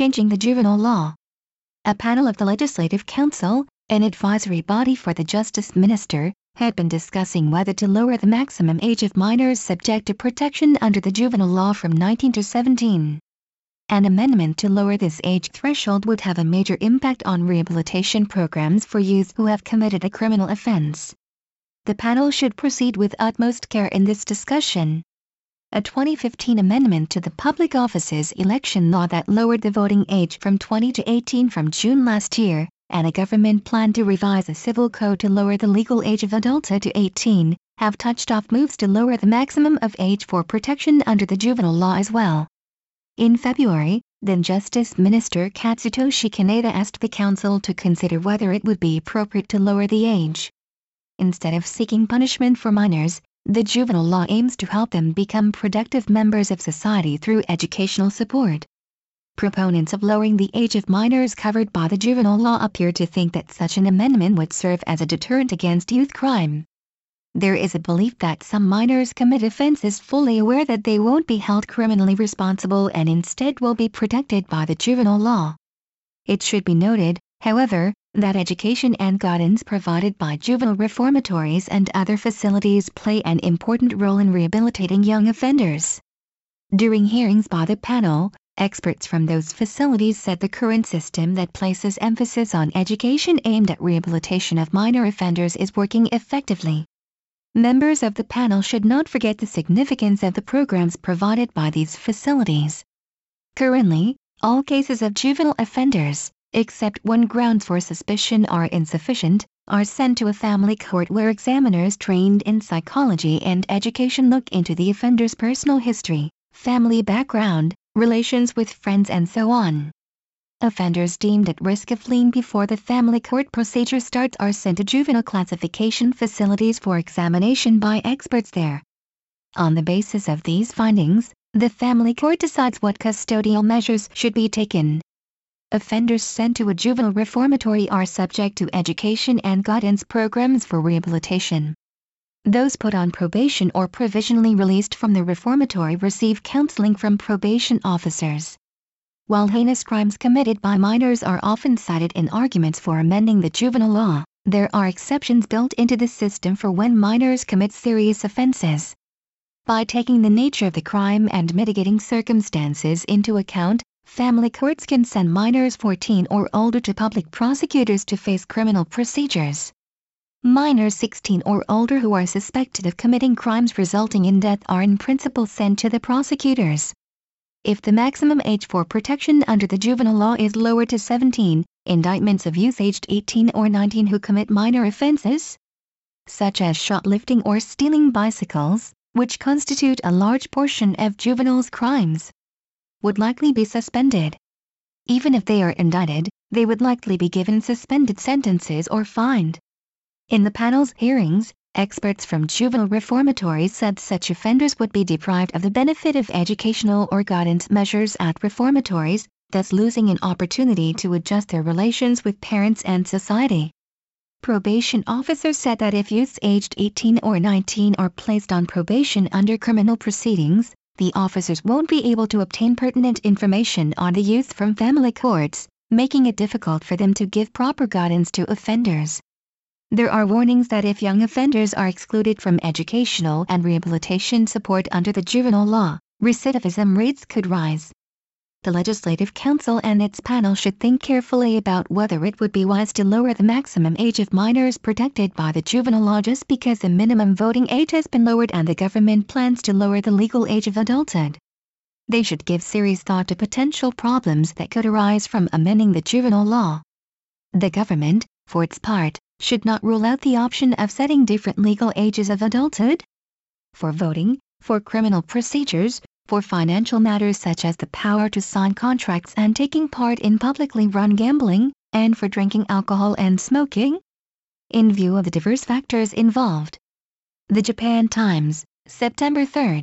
changing the juvenile law. A panel of the Legislative Council, an advisory body for the Justice Minister, had been discussing whether to lower the maximum age of minors subject to protection under the juvenile law from 19 to 17. An amendment to lower this age threshold would have a major impact on rehabilitation programs for youth who have committed a criminal offense. The panel should proceed with utmost care in this discussion. A 2015 amendment to the Public Offices Election Law that lowered the voting age from 20 to 18 from June last year, and a government plan to revise the civil code to lower the legal age of adulthood to 18, have touched off moves to lower the maximum of age for protection under the juvenile law as well. In February, then Justice Minister Katsutoshi Kaneda asked the Council to consider whether it would be appropriate to lower the age. Instead of seeking punishment for minors, the juvenile law aims to help them become productive members of society through educational support. Proponents of lowering the age of minors covered by the juvenile law appear to think that such an amendment would serve as a deterrent against youth crime. There is a belief that some minors commit offenses fully aware that they won't be held criminally responsible and instead will be protected by the juvenile law. It should be noted, however, that education and guidance provided by juvenile reformatories and other facilities play an important role in rehabilitating young offenders. During hearings by the panel, experts from those facilities said the current system that places emphasis on education aimed at rehabilitation of minor offenders is working effectively. Members of the panel should not forget the significance of the programs provided by these facilities. Currently, all cases of juvenile offenders, except when grounds for suspicion are insufficient, are sent to a family court where examiners trained in psychology and education look into the offender's personal history, family background, relations with friends and so on. Offenders deemed at risk of fleeing before the family court procedure starts are sent to juvenile classification facilities for examination by experts there. On the basis of these findings, the family court decides what custodial measures should be taken. Offenders sent to a juvenile reformatory are subject to education and guidance programs for rehabilitation. Those put on probation or provisionally released from the reformatory receive counseling from probation officers. While heinous crimes committed by minors are often cited in arguments for amending the juvenile law, there are exceptions built into the system for when minors commit serious offenses. By taking the nature of the crime and mitigating circumstances into account, family courts can send minors 14 or older to public prosecutors to face criminal procedures. Minors 16 or older who are suspected of committing crimes resulting in death are in principle sent to the prosecutors. If the maximum age for protection under the juvenile law is lowered to 17, indictments of youth aged 18 or 19 who commit minor offenses, such as shoplifting or stealing bicycles, which constitute a large portion of juveniles' crimes, would likely be suspended. Even if they are indicted, they would likely be given suspended sentences or fined. In the panel's hearings, Experts from juvenile reformatories said such offenders would be deprived of the benefit of educational or guidance measures at reformatories, thus losing an opportunity to adjust their relations with parents and society. Probation officers said that if youths aged 18 or 19 are placed on probation under criminal proceedings, the officers won't be able to obtain pertinent information on the youth from family courts, making it difficult for them to give proper guidance to offenders. There are warnings that if young offenders are excluded from educational and rehabilitation support under the juvenile law, recidivism rates could rise. The Legislative Council and its panel should think carefully about whether it would be wise to lower the maximum age of minors protected by the juvenile law just because the minimum voting age has been lowered and the government plans to lower the legal age of adulthood. They should give serious thought to potential problems that could arise from amending the juvenile law. The government, for its part, should not rule out the option of setting different legal ages of adulthood. For voting, for criminal procedures, for financial matters such as the power to sign contracts and taking part in publicly run gambling, and for drinking alcohol and smoking? In view of the diverse factors involved. The Japan Times, September 3,